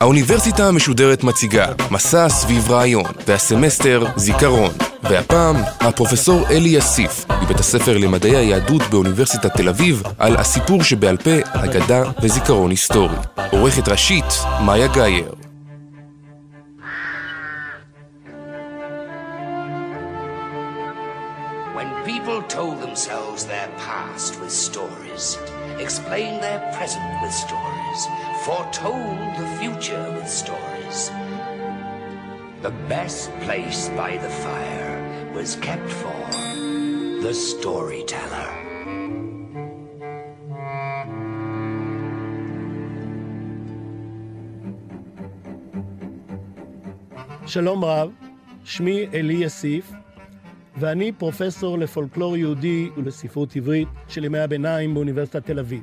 האוניברסיטה המשודרת מציגה מסע סביב רעיון, והסמסטר זיכרון. והפעם, הפרופסור אלי יסיף, מבית הספר למדעי היהדות באוניברסיטת תל אביב, על הסיפור שבעל פה, אגדה וזיכרון היסטורי. עורכת ראשית, מאיה גאייר. When people told themselves their past with stories, explained their present with stories, foretold the future with stories, the best place by the fire was kept for the storyteller. שלום רב, שמי אלי יסיף, ואני פרופסור לפולקלור יהודי ולספרות עברית של ימי הביניים באוניברסיטת תל אביב.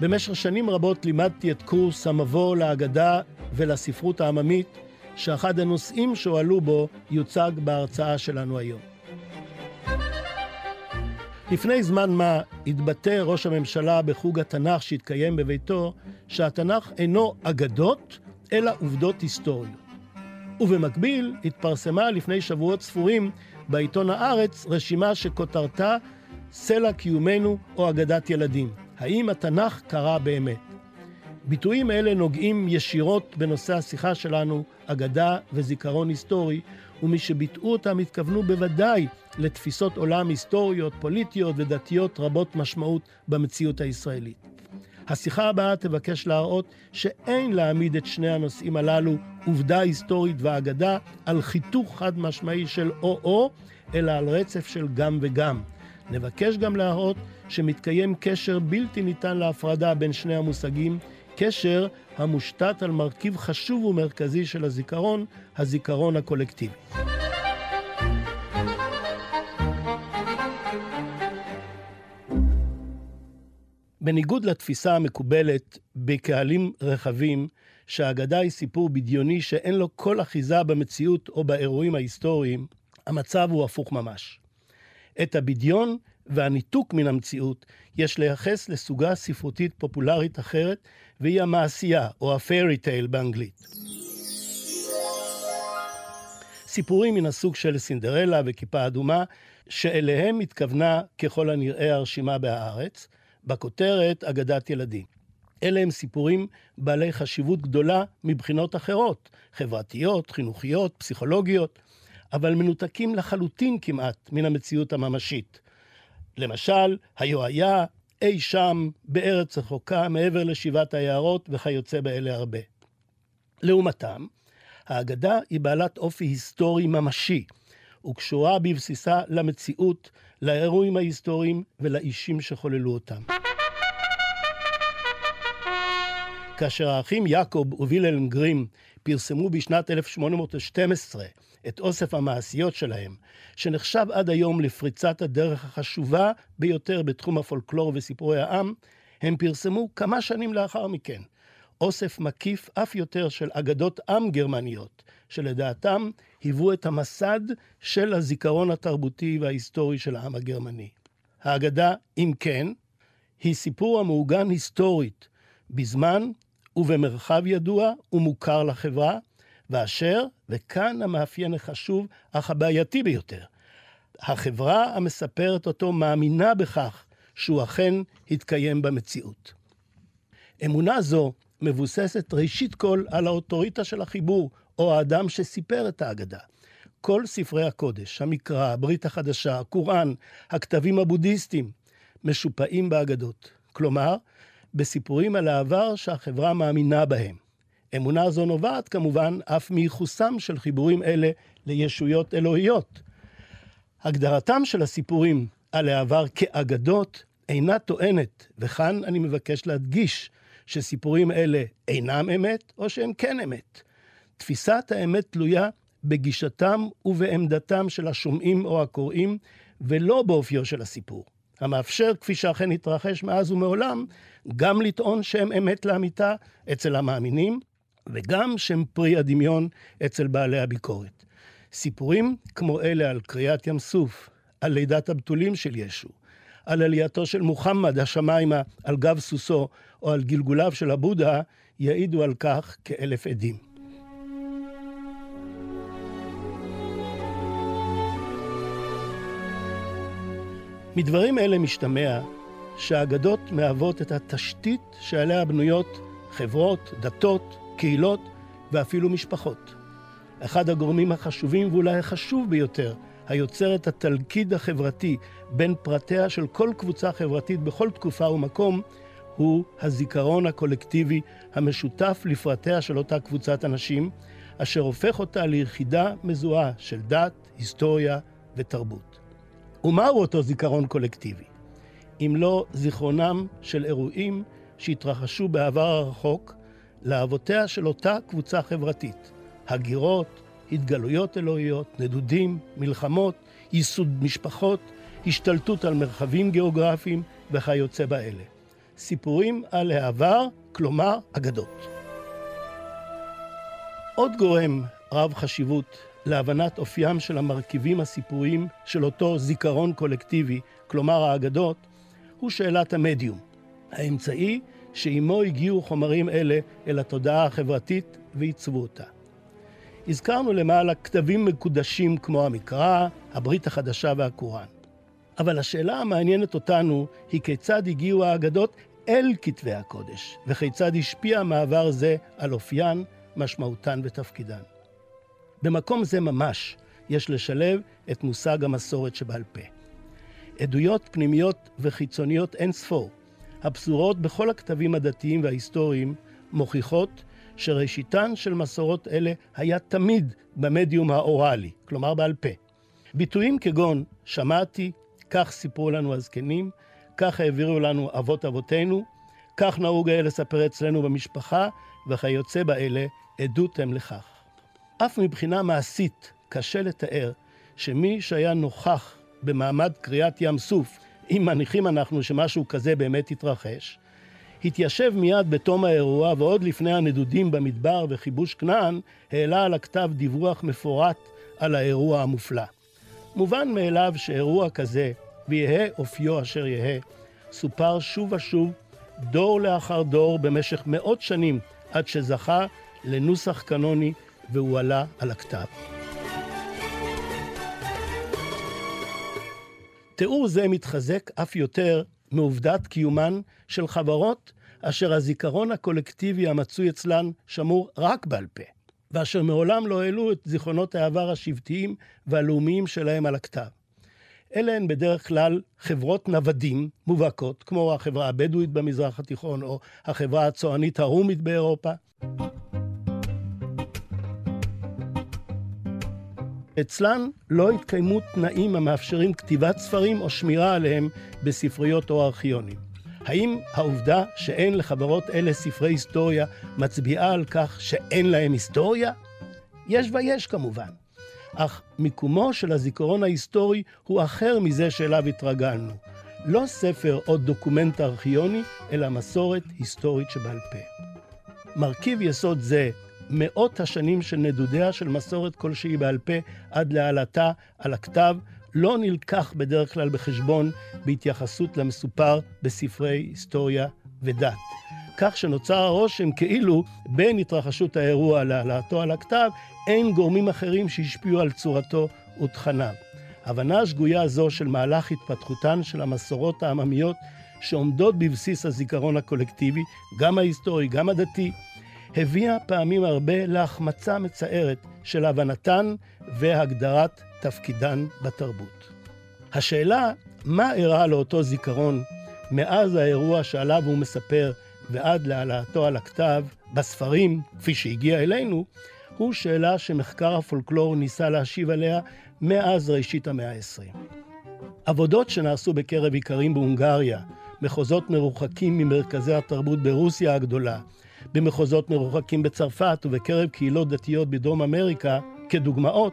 במשך שנים רבות לימדתי את קורס המבוא לאגדה ולספרות העממית, שאחד הנושאים שהועלו בו יוצג בהרצאה שלנו היום. לפני זמן מה התבטא ראש הממשלה בחוג התנ"ך שהתקיים בביתו, שהתנ"ך אינו אגדות, אלא עובדות היסטוריות. ובמקביל התפרסמה לפני שבועות ספורים בעיתון הארץ רשימה שכותרתה סלע קיומנו או אגדת ילדים. האם התנ"ך קרה באמת? ביטויים אלה נוגעים ישירות בנושא השיחה שלנו, אגדה וזיכרון היסטורי, ומי שביטאו אותם התכוונו בוודאי לתפיסות עולם היסטוריות, פוליטיות ודתיות רבות משמעות במציאות הישראלית. השיחה הבאה תבקש להראות שאין להעמיד את שני הנושאים הללו, עובדה היסטורית ואגדה, על חיתוך חד משמעי של או-או, אלא על רצף של גם וגם. נבקש גם להראות שמתקיים קשר בלתי ניתן להפרדה בין שני המושגים, קשר המושתת על מרכיב חשוב ומרכזי של הזיכרון, הזיכרון הקולקטיבי. בניגוד לתפיסה המקובלת בקהלים רחבים, שהאגדה היא סיפור בדיוני שאין לו כל אחיזה במציאות או באירועים ההיסטוריים, המצב הוא הפוך ממש. את הבדיון והניתוק מן המציאות יש לייחס לסוגה ספרותית פופולרית אחרת, והיא המעשייה, או ה-fairy tale באנגלית. סיפורים מן הסוג של סינדרלה וכיפה אדומה, שאליהם התכוונה ככל הנראה הרשימה בהארץ, בכותרת אגדת ילדים. אלה הם סיפורים בעלי חשיבות גדולה מבחינות אחרות, חברתיות, חינוכיות, פסיכולוגיות, אבל מנותקים לחלוטין כמעט מן המציאות הממשית. למשל, היו היה אי שם בארץ רחוקה מעבר לשבעת היערות וכיוצא באלה הרבה. לעומתם, האגדה היא בעלת אופי היסטורי ממשי, וקשורה בבסיסה למציאות, לאירועים ההיסטוריים ולאישים שחוללו אותם. כאשר האחים יעקב ווילהלם גרים פרסמו בשנת 1812 את אוסף המעשיות שלהם, שנחשב עד היום לפריצת הדרך החשובה ביותר בתחום הפולקלור וסיפורי העם, הם פרסמו כמה שנים לאחר מכן אוסף מקיף אף יותר של אגדות עם גרמניות, שלדעתם היוו את המסד של הזיכרון התרבותי וההיסטורי של העם הגרמני. האגדה, אם כן, היא סיפור המעוגן היסטורית, בזמן ובמרחב ידוע ומוכר לחברה, ואשר, וכאן המאפיין החשוב, אך הבעייתי ביותר, החברה המספרת אותו מאמינה בכך שהוא אכן התקיים במציאות. אמונה זו מבוססת ראשית כל על האוטוריטה של החיבור, או האדם שסיפר את האגדה. כל ספרי הקודש, המקרא, הברית החדשה, הקוראן, הכתבים הבודהיסטיים, משופעים באגדות. כלומר, בסיפורים על העבר שהחברה מאמינה בהם. אמונה זו נובעת כמובן אף מייחוסם של חיבורים אלה לישויות אלוהיות. הגדרתם של הסיפורים על העבר כאגדות אינה טוענת, וכאן אני מבקש להדגיש שסיפורים אלה אינם אמת או שהם כן אמת. תפיסת האמת תלויה בגישתם ובעמדתם של השומעים או הקוראים, ולא באופיו של הסיפור. המאפשר, כפי שאכן התרחש מאז ומעולם, גם לטעון שהם אמת לאמיתה אצל המאמינים, וגם שהם פרי הדמיון אצל בעלי הביקורת. סיפורים כמו אלה על קריעת ים סוף, על לידת הבתולים של ישו, על עלייתו של מוחמד השמיימה על גב סוסו, או על גלגוליו של הבודה, יעידו על כך כאלף עדים. מדברים אלה משתמע שהאגדות מהוות את התשתית שעליה בנויות חברות, דתות, קהילות ואפילו משפחות. אחד הגורמים החשובים ואולי החשוב ביותר היוצר את התלכיד החברתי בין פרטיה של כל קבוצה חברתית בכל תקופה ומקום, הוא הזיכרון הקולקטיבי המשותף לפרטיה של אותה קבוצת אנשים, אשר הופך אותה ליחידה מזוהה של דת, היסטוריה ותרבות. ומהו אותו זיכרון קולקטיבי? אם לא זיכרונם של אירועים שהתרחשו בעבר הרחוק לאבותיה של אותה קבוצה חברתית. הגירות, התגלויות אלוהיות, נדודים, מלחמות, ייסוד משפחות, השתלטות על מרחבים גיאוגרפיים וכיוצא באלה. סיפורים על העבר, כלומר אגדות. עוד גורם רב חשיבות להבנת אופיים של המרכיבים הסיפוריים של אותו זיכרון קולקטיבי, כלומר האגדות, הוא שאלת המדיום, האמצעי שעימו הגיעו חומרים אלה אל התודעה החברתית ועיצבו אותה. הזכרנו למעלה כתבים מקודשים כמו המקרא, הברית החדשה והקוראן. אבל השאלה המעניינת אותנו היא כיצד הגיעו האגדות אל כתבי הקודש, וכיצד השפיע מעבר זה על אופיין, משמעותן ותפקידן. במקום זה ממש יש לשלב את מושג המסורת שבעל פה. עדויות פנימיות וחיצוניות אין ספור, הפזורות בכל הכתבים הדתיים וההיסטוריים, מוכיחות שראשיתן של מסורות אלה היה תמיד במדיום האוראלי, כלומר בעל פה. ביטויים כגון שמעתי, כך סיפרו לנו הזקנים, כך העבירו לנו אבות אבותינו, כך נהוג היה לספר אצלנו במשפחה, וכיוצא באלה עדות הם לכך. אף מבחינה מעשית קשה לתאר שמי שהיה נוכח במעמד קריאת ים סוף, אם מניחים אנחנו שמשהו כזה באמת יתרחש, התיישב מיד בתום האירוע ועוד לפני הנדודים במדבר וכיבוש כנען, העלה על הכתב דיווח מפורט על האירוע המופלא. מובן מאליו שאירוע כזה, ויהא אופיו אשר יהא, סופר שוב ושוב, דור לאחר דור במשך מאות שנים, עד שזכה לנוסח קנוני והועלה על הכתב. תיאור זה מתחזק אף יותר מעובדת קיומן של חברות אשר הזיכרון הקולקטיבי המצוי אצלן שמור רק בעל פה, ואשר מעולם לא העלו את זיכרונות העבר השבטיים והלאומיים שלהם על הכתב. אלה הן בדרך כלל חברות נוודים מובהקות, כמו החברה הבדואית במזרח התיכון או החברה הצוענית הרומית באירופה. אצלן לא התקיימו תנאים המאפשרים כתיבת ספרים או שמירה עליהם בספריות או ארכיונים. האם העובדה שאין לחברות אלה ספרי היסטוריה מצביעה על כך שאין להם היסטוריה? יש ויש כמובן. אך מיקומו של הזיכרון ההיסטורי הוא אחר מזה שאליו התרגלנו. לא ספר או דוקומנט ארכיוני, אלא מסורת היסטורית שבעל פה. מרכיב יסוד זה מאות השנים של נדודיה של מסורת כלשהי בעל פה עד להעלתה על הכתב, לא נלקח בדרך כלל בחשבון בהתייחסות למסופר בספרי היסטוריה ודת. כך שנוצר הרושם כאילו בין התרחשות האירוע להעלאתו על הכתב, אין גורמים אחרים שהשפיעו על צורתו ותכניו. הבנה שגויה זו של מהלך התפתחותן של המסורות העממיות שעומדות בבסיס הזיכרון הקולקטיבי, גם ההיסטורי, גם הדתי, הביאה פעמים הרבה להחמצה מצערת של הבנתן והגדרת תפקידן בתרבות. השאלה מה אירע לאותו זיכרון מאז האירוע שעליו הוא מספר ועד להעלאתו על הכתב בספרים, כפי שהגיע אלינו, הוא שאלה שמחקר הפולקלור ניסה להשיב עליה מאז ראשית המאה ה-20. עבודות שנעשו בקרב איכרים בהונגריה, מחוזות מרוחקים ממרכזי התרבות ברוסיה הגדולה, במחוזות מרוחקים בצרפת ובקרב קהילות דתיות בדרום אמריקה, כדוגמאות,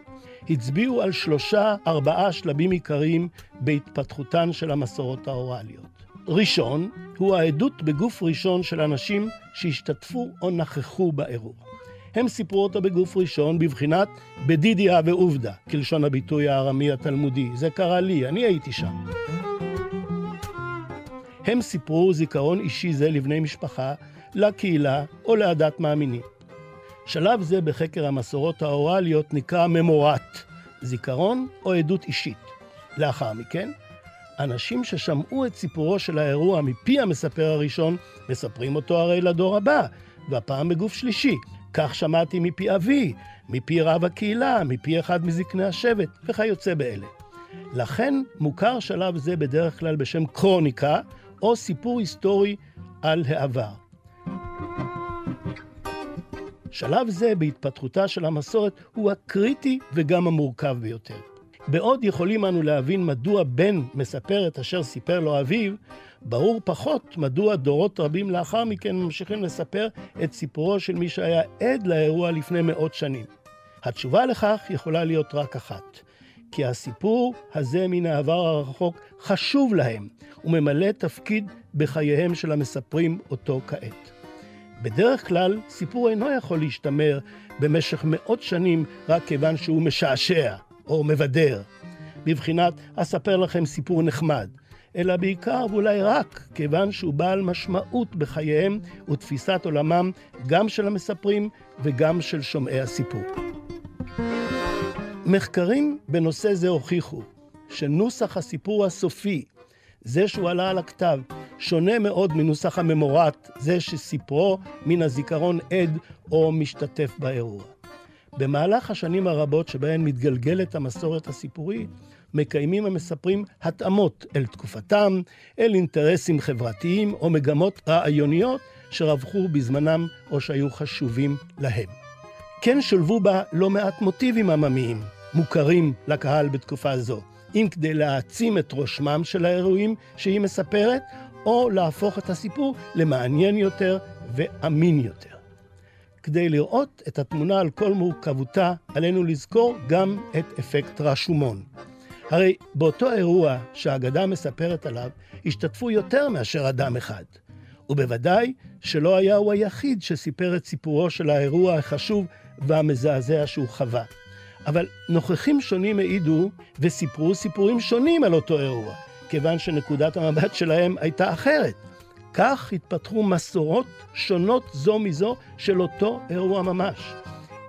הצביעו על שלושה, ארבעה שלבים עיקריים בהתפתחותן של המסורות האוראליות. ראשון, הוא העדות בגוף ראשון של אנשים שהשתתפו או נכחו באירוע. הם סיפרו אותו בגוף ראשון בבחינת בדידיה ועובדה, כלשון הביטוי הארמי התלמודי. זה קרה לי, אני הייתי שם. הם סיפרו זיכרון אישי זה לבני משפחה, לקהילה או לעדת מאמינים. שלב זה בחקר המסורות האוראליות נקרא ממורט, זיכרון או עדות אישית. לאחר מכן, אנשים ששמעו את סיפורו של האירוע מפי המספר הראשון, מספרים אותו הרי לדור הבא, והפעם בגוף שלישי. כך שמעתי מפי אבי, מפי רב הקהילה, מפי אחד מזקני השבט, וכיוצא באלה. לכן מוכר שלב זה בדרך כלל בשם קרוניקה, או סיפור היסטורי על העבר. שלב זה בהתפתחותה של המסורת הוא הקריטי וגם המורכב ביותר. בעוד יכולים אנו להבין מדוע בן מספר את אשר סיפר לו אביו, ברור פחות מדוע דורות רבים לאחר מכן ממשיכים לספר את סיפורו של מי שהיה עד לאירוע לפני מאות שנים. התשובה לכך יכולה להיות רק אחת, כי הסיפור הזה מן העבר הרחוק חשוב להם, וממלא תפקיד בחייהם של המספרים אותו כעת. בדרך כלל, סיפור אינו יכול להשתמר במשך מאות שנים רק כיוון שהוא משעשע או מבדר. בבחינת אספר לכם סיפור נחמד, אלא בעיקר ואולי רק כיוון שהוא בעל משמעות בחייהם ותפיסת עולמם גם של המספרים וגם של שומעי הסיפור. מחקרים בנושא זה הוכיחו שנוסח הסיפור הסופי, זה שהוא עלה על הכתב, שונה מאוד מנוסח הממורט, זה שסיפרו מן הזיכרון עד או משתתף באירוע. במהלך השנים הרבות שבהן מתגלגלת המסורת הסיפורית, מקיימים המספרים התאמות אל תקופתם, אל אינטרסים חברתיים או מגמות רעיוניות שרווחו בזמנם או שהיו חשובים להם. כן שולבו בה לא מעט מוטיבים עממיים, מוכרים לקהל בתקופה זו, אם כדי להעצים את רושמם של האירועים שהיא מספרת, או להפוך את הסיפור למעניין יותר ואמין יותר. כדי לראות את התמונה על כל מורכבותה, עלינו לזכור גם את אפקט רשומון. הרי באותו אירוע שהאגדה מספרת עליו, השתתפו יותר מאשר אדם אחד. ובוודאי שלא היה הוא היחיד שסיפר את סיפורו של האירוע החשוב והמזעזע שהוא חווה. אבל נוכחים שונים העידו וסיפרו סיפורים שונים על אותו אירוע, כיוון שנקודת המבט שלהם הייתה אחרת. כך התפתחו מסורות שונות זו מזו של אותו אירוע ממש.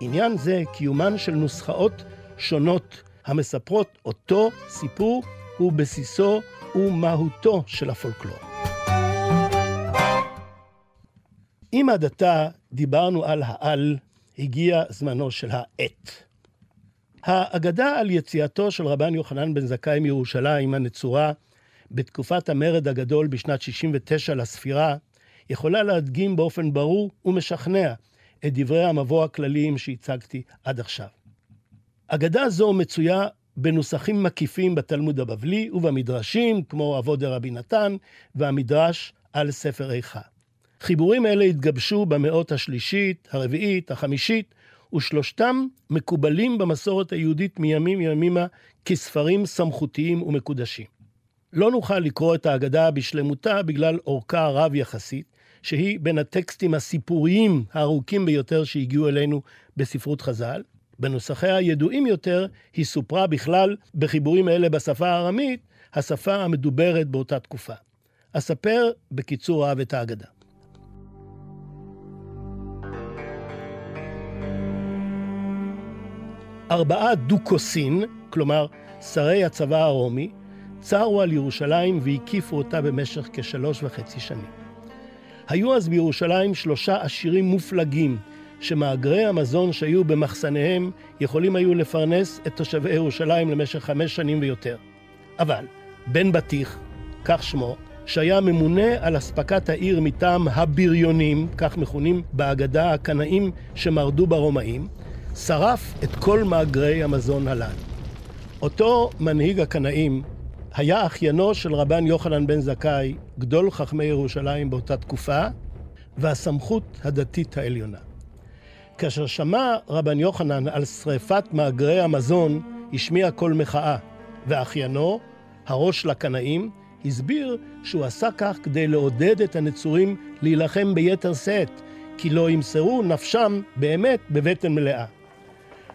עניין זה, קיומן של נוסחאות שונות המספרות אותו סיפור, הוא בסיסו ומהותו של הפולקלור. אם עד עתה דיברנו על העל, הגיע זמנו של העט. האגדה על יציאתו של רבן יוחנן בן זכאי מירושלים הנצורה בתקופת המרד הגדול בשנת 69 לספירה, יכולה להדגים באופן ברור ומשכנע את דברי המבוא הכלליים שהצגתי עד עכשיו. אגדה זו מצויה בנוסחים מקיפים בתלמוד הבבלי ובמדרשים, כמו אבות דרבי נתן והמדרש על ספר איכה. חיבורים אלה התגבשו במאות השלישית, הרביעית, החמישית, ושלושתם מקובלים במסורת היהודית מימים ימימה כספרים סמכותיים ומקודשים. לא נוכל לקרוא את ההגדה בשלמותה בגלל אורכה רב יחסית, שהיא בין הטקסטים הסיפוריים הארוכים ביותר שהגיעו אלינו בספרות חז"ל. בנוסחיה הידועים יותר, היא סופרה בכלל בחיבורים אלה בשפה הארמית, השפה המדוברת באותה תקופה. אספר בקיצור רב את ההגדה. ארבעה דוכוסין, כלומר שרי הצבא הרומי, צרו על ירושלים והקיפו אותה במשך כשלוש וחצי שנים. היו אז בירושלים שלושה עשירים מופלגים, שמאגרי המזון שהיו במחסניהם יכולים היו לפרנס את תושבי ירושלים למשך חמש שנים ויותר. אבל בן בטיח, כך שמו, שהיה ממונה על אספקת העיר מטעם הבריונים, כך מכונים בהגדה הקנאים שמרדו ברומאים, שרף את כל מאגרי המזון הללו. אותו מנהיג הקנאים היה אחיינו של רבן יוחנן בן זכאי, גדול חכמי ירושלים באותה תקופה, והסמכות הדתית העליונה. כאשר שמע רבן יוחנן על שריפת מאגרי המזון, השמיע קול מחאה, ואחיינו, הראש לקנאים, הסביר שהוא עשה כך כדי לעודד את הנצורים להילחם ביתר שאת, כי לא ימסרו נפשם באמת בבטן מלאה.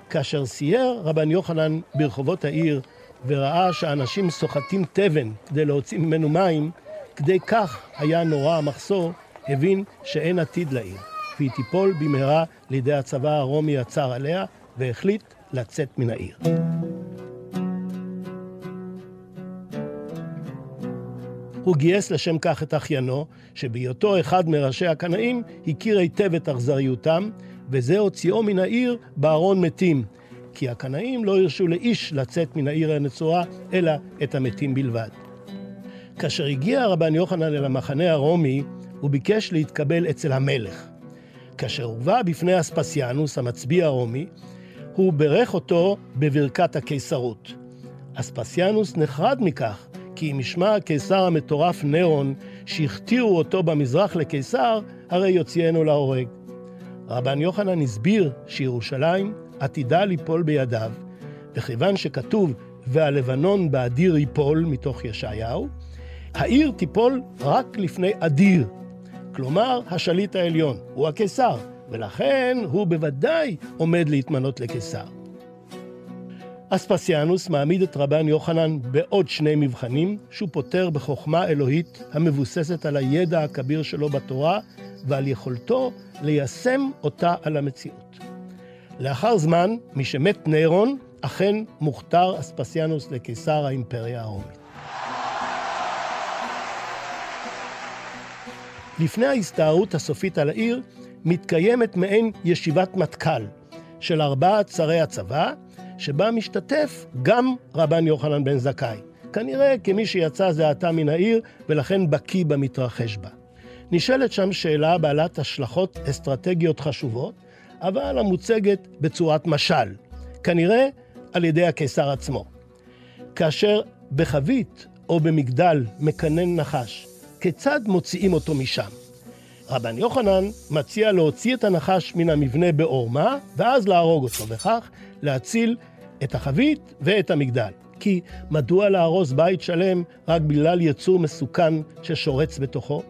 כאשר סייר רבן יוחנן ברחובות העיר וראה שאנשים סוחטים תבן כדי להוציא ממנו מים, כדי כך היה נורא המחסור, הבין שאין עתיד לעיר, והיא תיפול במהרה לידי הצבא הרומי הצר עליה, והחליט לצאת מן העיר. הוא גייס לשם כך את אחיינו, שבהיותו אחד מראשי הקנאים, הכיר היטב את אכזריותם, וזה הוציאו מן העיר בארון מתים, כי הקנאים לא הרשו לאיש לצאת מן העיר הנצורה, אלא את המתים בלבד. כאשר הגיע רבן יוחנן אל המחנה הרומי, הוא ביקש להתקבל אצל המלך. כאשר הובא בפני אספסיאנוס, המצביא הרומי, הוא בירך אותו בברכת הקיסרות. אספסיאנוס נחרד מכך, כי אם ישמע הקיסר המטורף נירון, שהכתירו אותו במזרח לקיסר, הרי יוציאנו להורג. רבן יוחנן הסביר שירושלים עתידה ליפול בידיו, וכיוון שכתוב והלבנון באדיר ייפול מתוך ישעיהו, העיר תיפול רק לפני אדיר, כלומר השליט העליון, הוא הקיסר, ולכן הוא בוודאי עומד להתמנות לקיסר. אספסיאנוס מעמיד את רבן יוחנן בעוד שני מבחנים, שהוא פותר בחוכמה אלוהית המבוססת על הידע הכביר שלו בתורה ועל יכולתו ליישם אותה על המציאות. לאחר זמן, משמת נירון, אכן מוכתר אספסיאנוס לקיסר האימפריה הרומית. לפני ההסתערות הסופית על העיר, מתקיימת מעין ישיבת מטכ"ל של ארבעת שרי הצבא, שבה משתתף גם רבן יוחנן בן זכאי. כנראה כמי שיצא זה עתה מן העיר, ולכן בקיא במתרחש בה. נשאלת שם שאלה בעלת השלכות אסטרטגיות חשובות, אבל המוצגת בצורת משל, כנראה על ידי הקיסר עצמו. כאשר בחבית או במגדל מקנן נחש, כיצד מוציאים אותו משם? רבן יוחנן מציע להוציא את הנחש מן המבנה בעורמה, ואז להרוג אותו, וכך להציל את החבית ואת המגדל. כי מדוע להרוס בית שלם רק בגלל יצור מסוכן ששורץ בתוכו?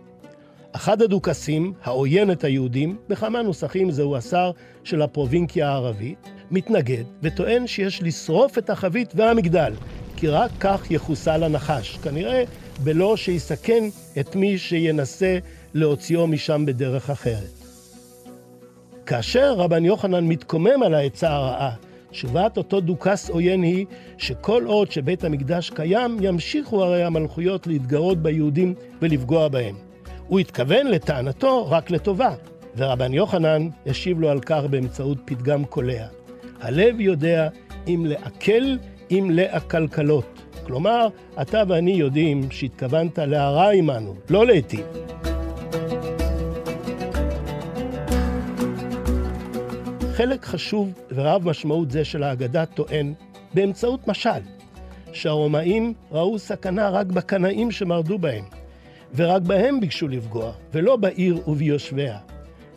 אחד הדוכסים, העוין את היהודים, בכמה נוסחים זהו השר של הפרובינקיה הערבית, מתנגד וטוען שיש לשרוף את החבית והמגדל, כי רק כך יחוסל הנחש, כנראה בלא שיסכן את מי שינסה להוציאו משם בדרך אחרת. כאשר רבן יוחנן מתקומם על העצה הרעה, תשובת אותו דוכס עוין היא שכל עוד שבית המקדש קיים, ימשיכו הרי המלכויות להתגרות ביהודים ולפגוע בהם. הוא התכוון לטענתו רק לטובה, ורבן יוחנן השיב לו על כך באמצעות פתגם קולע. הלב יודע אם לעכל, אם לעקלקלות. כלומר, אתה ואני יודעים שהתכוונת להרע עמנו, לא להיטיב. חלק חשוב ורב משמעות זה של ההגדה טוען, באמצעות משל, שהרומאים ראו סכנה רק בקנאים שמרדו בהם, ורק בהם ביקשו לפגוע, ולא בעיר וביושביה.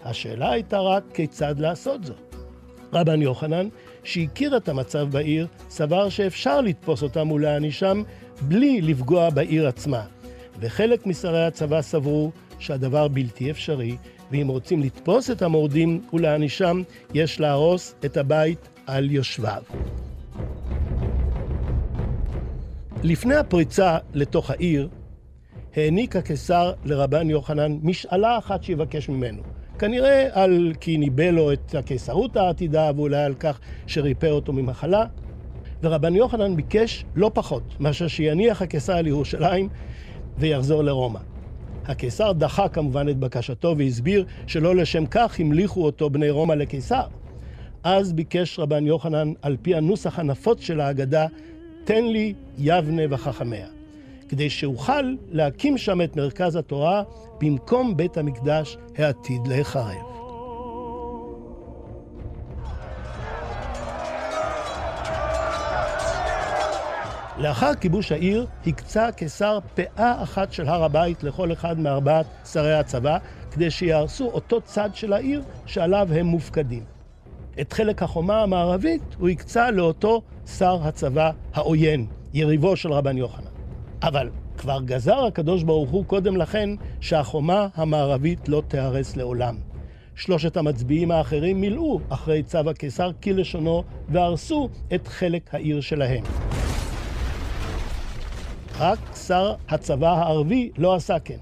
השאלה הייתה רק כיצד לעשות זאת. רבן יוחנן, שהכיר את המצב בעיר, סבר שאפשר לתפוס אותם ולהענישם בלי לפגוע בעיר עצמה. וחלק משרי הצבא סברו שהדבר בלתי אפשרי, ואם רוצים לתפוס את המורדים ולהענישם, יש להרוס את הבית על יושביו. לפני הפריצה לתוך העיר, העניק הקיסר לרבן יוחנן משאלה אחת שיבקש ממנו. כנראה על כי ניבא לו את הקיסרות העתידה ואולי על כך שריפא אותו ממחלה. ורבן יוחנן ביקש לא פחות מאשר שיניח הקיסר לירושלים ויחזור לרומא. הקיסר דחה כמובן את בקשתו והסביר שלא לשם כך המליכו אותו בני רומא לקיסר. אז ביקש רבן יוחנן, על פי הנוסח הנפוץ של ההגדה, תן לי יבנה וחכמיה. כדי שאוכל להקים שם את מרכז התורה במקום בית המקדש העתיד להיחרב. לאחר כיבוש העיר, הקצה הקיסר פאה אחת של הר הבית לכל אחד מארבעת שרי הצבא, כדי שיהרסו אותו צד של העיר שעליו הם מופקדים. את חלק החומה המערבית הוא הקצה לאותו שר הצבא העוין, יריבו של רבן יוחנן. אבל כבר גזר הקדוש ברוך הוא קודם לכן שהחומה המערבית לא תיהרס לעולם. שלושת המצביעים האחרים מילאו אחרי צו הקיסר כלשונו והרסו את חלק העיר שלהם. רק שר הצבא הערבי לא עשה כן.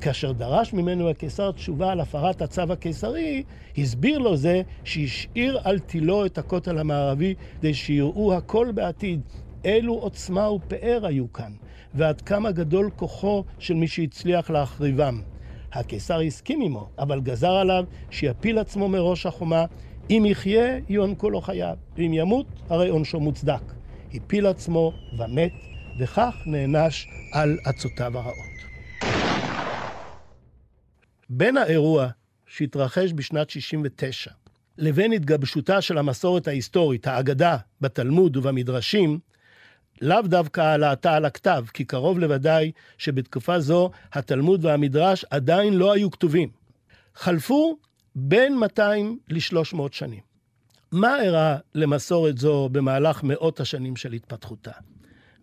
כאשר דרש ממנו הקיסר תשובה על הפרת הצו הקיסרי, הסביר לו זה שהשאיר על תילו את הכותל המערבי כדי שיראו הכל בעתיד אילו עוצמה ופאר היו כאן, ועד כמה גדול כוחו של מי שהצליח להחריבם. הקיסר הסכים עמו, אבל גזר עליו שיפיל עצמו מראש החומה. אם יחיה, יוענקו לו חייו, ואם ימות, הרי עונשו מוצדק. הפיל עצמו ומת, וכך נענש על עצותיו הרעות. בין האירוע שהתרחש בשנת 69 לבין התגבשותה של המסורת ההיסטורית, האגדה, בתלמוד ובמדרשים, לאו דווקא העלאתה על הכתב, כי קרוב לוודאי שבתקופה זו התלמוד והמדרש עדיין לא היו כתובים. חלפו בין 200 ל-300 שנים. מה אירע למסורת זו במהלך מאות השנים של התפתחותה?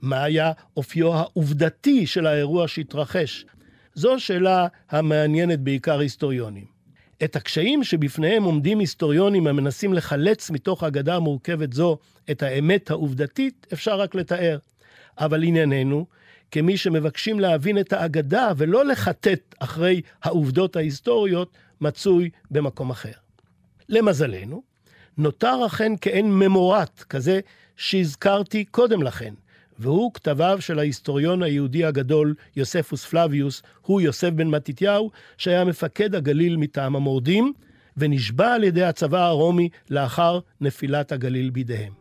מה היה אופיו העובדתי של האירוע שהתרחש? זו שאלה המעניינת בעיקר היסטוריונים. את הקשיים שבפניהם עומדים היסטוריונים המנסים לחלץ מתוך אגדה מורכבת זו את האמת העובדתית, אפשר רק לתאר. אבל ענייננו, כמי שמבקשים להבין את האגדה ולא לחטט אחרי העובדות ההיסטוריות, מצוי במקום אחר. למזלנו, נותר אכן כאין ממורט כזה שהזכרתי קודם לכן, והוא כתביו של ההיסטוריון היהודי הגדול יוספוס פלביוס, הוא יוסף בן מתתיהו, שהיה מפקד הגליל מטעם המורדים, ונשבע על ידי הצבא הרומי לאחר נפילת הגליל בידיהם.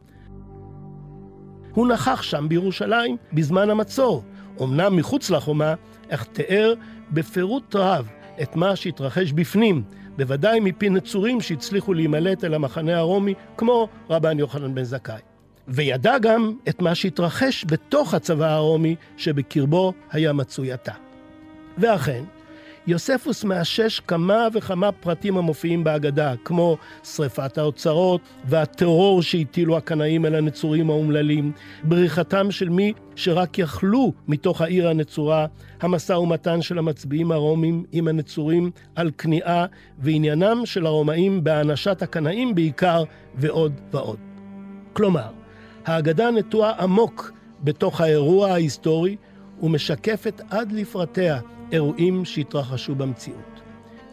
הוא נכח שם בירושלים בזמן המצור, אמנם מחוץ לחומה, אך תיאר בפירוט רב את מה שהתרחש בפנים, בוודאי מפי נצורים שהצליחו להימלט אל המחנה הרומי, כמו רבן יוחנן בן זכאי. וידע גם את מה שהתרחש בתוך הצבא הרומי שבקרבו היה מצוי עתה. ואכן, יוספוס מאשש כמה וכמה פרטים המופיעים בהגדה, כמו שרפת האוצרות והטרור שהטילו הקנאים אל הנצורים האומללים, בריחתם של מי שרק יכלו מתוך העיר הנצורה, המשא ומתן של המצביעים הרומים עם הנצורים על כניעה, ועניינם של הרומאים בהענשת הקנאים בעיקר, ועוד ועוד. כלומר, ההגדה נטועה עמוק בתוך האירוע ההיסטורי ומשקפת עד לפרטיה אירועים שהתרחשו במציאות.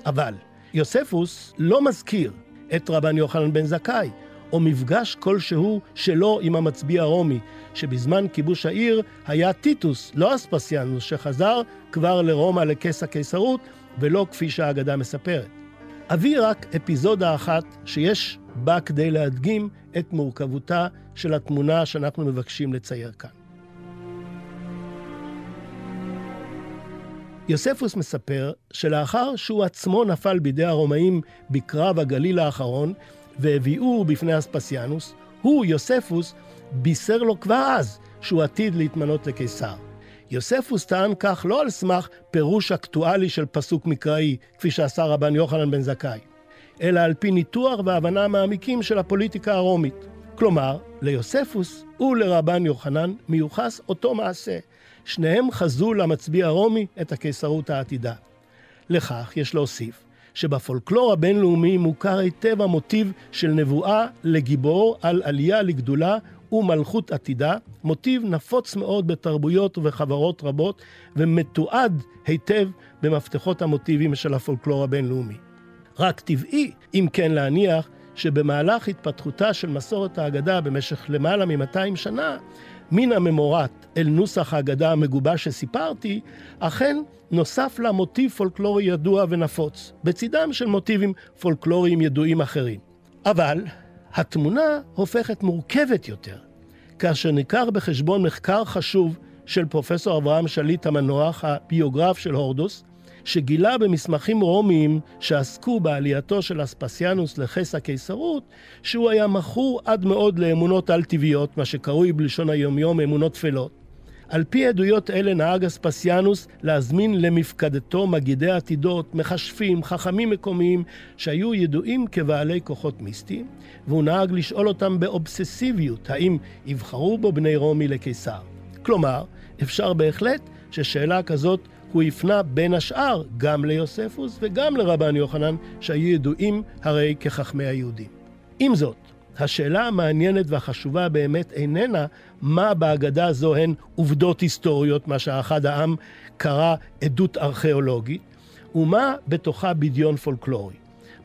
אבל יוספוס לא מזכיר את רבן יוחנן בן זכאי, או מפגש כלשהו שלו עם המצביא הרומי, שבזמן כיבוש העיר היה טיטוס, לא אספסיאנוס, שחזר כבר לרומא לכס הקיסרות, ולא כפי שהאגדה מספרת. אביא רק אפיזודה אחת שיש בה כדי להדגים את מורכבותה של התמונה שאנחנו מבקשים לצייר כאן. יוספוס מספר שלאחר שהוא עצמו נפל בידי הרומאים בקרב הגליל האחרון והביאוהו בפני אספסיאנוס, הוא, יוספוס, בישר לו כבר אז שהוא עתיד להתמנות לקיסר. יוספוס טען כך לא על סמך פירוש אקטואלי של פסוק מקראי, כפי שעשה רבן יוחנן בן זכאי, אלא על פי ניתוח והבנה מעמיקים של הפוליטיקה הרומית. כלומר, ליוספוס ולרבן יוחנן מיוחס אותו מעשה. שניהם חזו למצביא הרומי את הקיסרות העתידה. לכך יש להוסיף שבפולקלור הבינלאומי מוכר היטב המוטיב של נבואה לגיבור על עלייה לגדולה ומלכות עתידה, מוטיב נפוץ מאוד בתרבויות ובחברות רבות ומתועד היטב במפתחות המוטיבים של הפולקלור הבינלאומי. רק טבעי, אם כן להניח, שבמהלך התפתחותה של מסורת האגדה במשך למעלה מ-200 שנה, מן הממורט אל נוסח האגדה המגובש שסיפרתי, אכן נוסף לה מוטיב פולקלורי ידוע ונפוץ, בצידם של מוטיבים פולקלוריים ידועים אחרים. אבל התמונה הופכת מורכבת יותר, כאשר ניכר בחשבון מחקר חשוב של פרופסור אברהם שליט המנוח, הביוגרף של הורדוס, שגילה במסמכים רומיים שעסקו בעלייתו של אספסיאנוס לכס הקיסרות, שהוא היה מכור עד מאוד לאמונות על-טבעיות, מה שקרוי בלשון היומיום אמונות טפלות. על פי עדויות אלה נהג אספסיאנוס להזמין למפקדתו מגידי עתידות, מכשפים, חכמים מקומיים, שהיו ידועים כבעלי כוחות מיסטיים, והוא נהג לשאול אותם באובססיביות האם יבחרו בו בני רומי לקיסר. כלומר, אפשר בהחלט ששאלה כזאת הוא הפנה בין השאר גם ליוספוס וגם לרבן יוחנן, שהיו ידועים הרי כחכמי היהודים. עם זאת, השאלה המעניינת והחשובה באמת איננה מה בהגדה הזו הן עובדות היסטוריות, מה שאחד העם קרא עדות ארכיאולוגית, ומה בתוכה בדיון פולקלורי.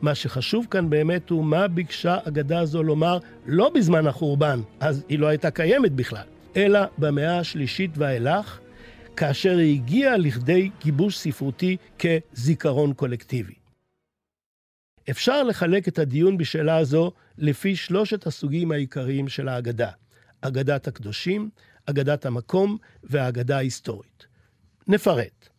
מה שחשוב כאן באמת הוא מה ביקשה אגדה הזו לומר לא בזמן החורבן, אז היא לא הייתה קיימת בכלל, אלא במאה השלישית ואילך, כאשר היא הגיעה לכדי גיבוש ספרותי כזיכרון קולקטיבי. אפשר לחלק את הדיון בשאלה הזו לפי שלושת הסוגים העיקריים של האגדה: אגדת הקדושים, אגדת המקום והאגדה ההיסטורית. נפרט.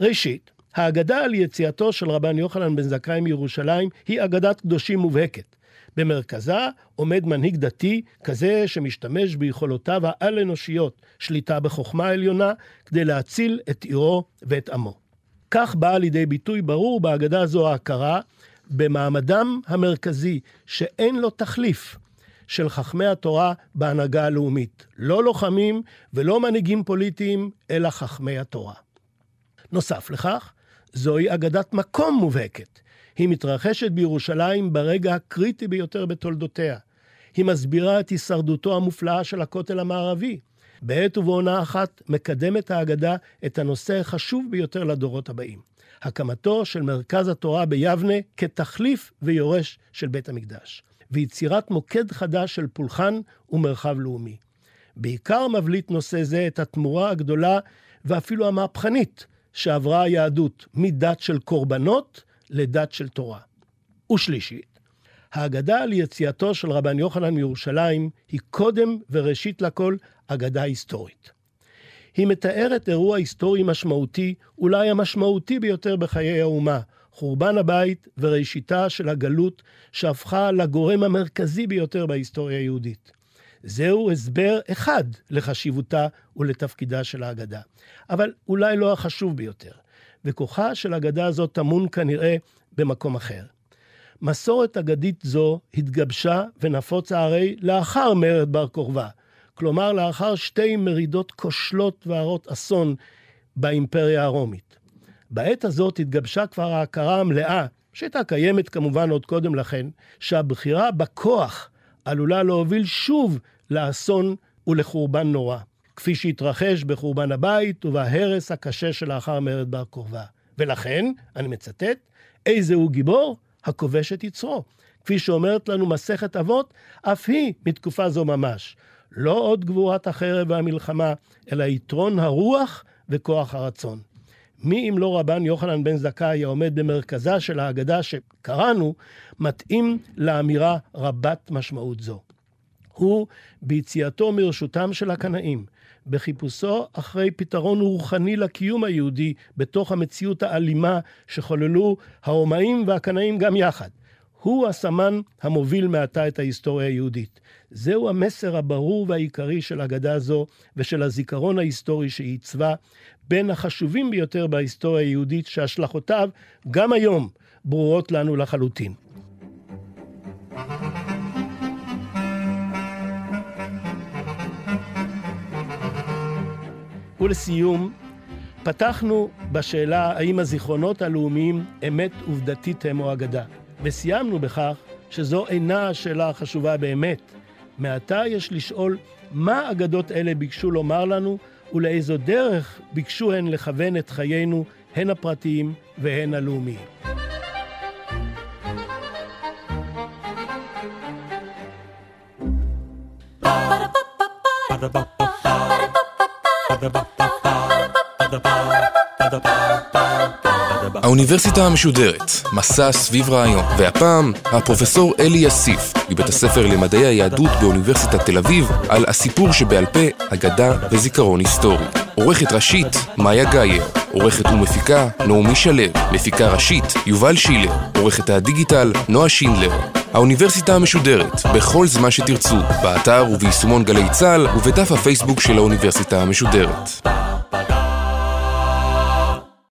ראשית, האגדה על יציאתו של רבן יוחנן בן זכאי מירושלים היא אגדת קדושים מובהקת. במרכזה עומד מנהיג דתי, כזה שמשתמש ביכולותיו העל-אנושיות, שליטה בחוכמה עליונה, כדי להציל את עירו ואת עמו. כך באה לידי ביטוי ברור בהגדה זו ההכרה במעמדם המרכזי, שאין לו תחליף, של חכמי התורה בהנהגה הלאומית. לא לוחמים ולא מנהיגים פוליטיים, אלא חכמי התורה. נוסף לכך, זוהי אגדת מקום מובהקת. היא מתרחשת בירושלים ברגע הקריטי ביותר בתולדותיה. היא מסבירה את הישרדותו המופלאה של הכותל המערבי. בעת ובעונה אחת מקדמת האגדה את הנושא החשוב ביותר לדורות הבאים. הקמתו של מרכז התורה ביבנה כתחליף ויורש של בית המקדש, ויצירת מוקד חדש של פולחן ומרחב לאומי. בעיקר מבליט נושא זה את התמורה הגדולה ואפילו המהפכנית שעברה היהדות מדת של קורבנות לדת של תורה. ושלישית, האגדה על יציאתו של רבן יוחנן מירושלים היא קודם וראשית לכל אגדה היסטורית. היא מתארת אירוע היסטורי משמעותי, אולי המשמעותי ביותר בחיי האומה, חורבן הבית וראשיתה של הגלות שהפכה לגורם המרכזי ביותר בהיסטוריה היהודית. זהו הסבר אחד לחשיבותה ולתפקידה של האגדה, אבל אולי לא החשוב ביותר, וכוחה של אגדה הזאת טמון כנראה במקום אחר. מסורת אגדית זו התגבשה ונפוצה הרי לאחר מרד בר כוכבא, כלומר לאחר שתי מרידות כושלות והרות אסון באימפריה הרומית. בעת הזאת התגבשה כבר ההכרה המלאה, שהייתה קיימת כמובן עוד קודם לכן, שהבחירה בכוח עלולה להוביל שוב לאסון ולחורבן נורא, כפי שהתרחש בחורבן הבית ובהרס הקשה שלאחר מרד בר כוכבא. ולכן, אני מצטט, איזה הוא גיבור? הכובש את יצרו. כפי שאומרת לנו מסכת אבות, אף היא מתקופה זו ממש. לא עוד גבורת החרב והמלחמה, אלא יתרון הרוח וכוח הרצון. מי אם לא רבן יוחנן בן זכאי העומד במרכזה של ההגדה שקראנו, מתאים לאמירה רבת משמעות זו. הוא ביציאתו מרשותם של הקנאים, בחיפושו אחרי פתרון רוחני לקיום היהודי בתוך המציאות האלימה שחוללו הרומאים והקנאים גם יחד. הוא הסמן המוביל מעתה את ההיסטוריה היהודית. זהו המסר הברור והעיקרי של אגדה זו ושל הזיכרון ההיסטורי שעיצבה, בין החשובים ביותר בהיסטוריה היהודית, שהשלכותיו גם היום ברורות לנו לחלוטין. ולסיום, פתחנו בשאלה האם הזיכרונות הלאומיים אמת עובדתית הם או אגדה. וסיימנו בכך שזו אינה השאלה החשובה באמת. מעתה יש לשאול מה אגדות אלה ביקשו לומר לנו ולאיזו דרך ביקשו הן לכוון את חיינו, הן הפרטיים והן הלאומיים. Ba-da-ba-ba-ba האוניברסיטה המשודרת, מסע סביב רעיון, והפעם הפרופסור אלי אסיף, מבית הספר למדעי היהדות באוניברסיטת תל אביב, על הסיפור שבעל פה, אגדה וזיכרון היסטורי. עורכת ראשית, מאיה גאייר. עורכת ומפיקה, נעמי שלו. מפיקה ראשית, יובל שילר. עורכת הדיגיטל, נועה שינדלר. האוניברסיטה המשודרת, בכל זמן שתרצו, באתר וביישומון גלי צה"ל ובדף הפייסבוק של האוניברסיטה המשודרת.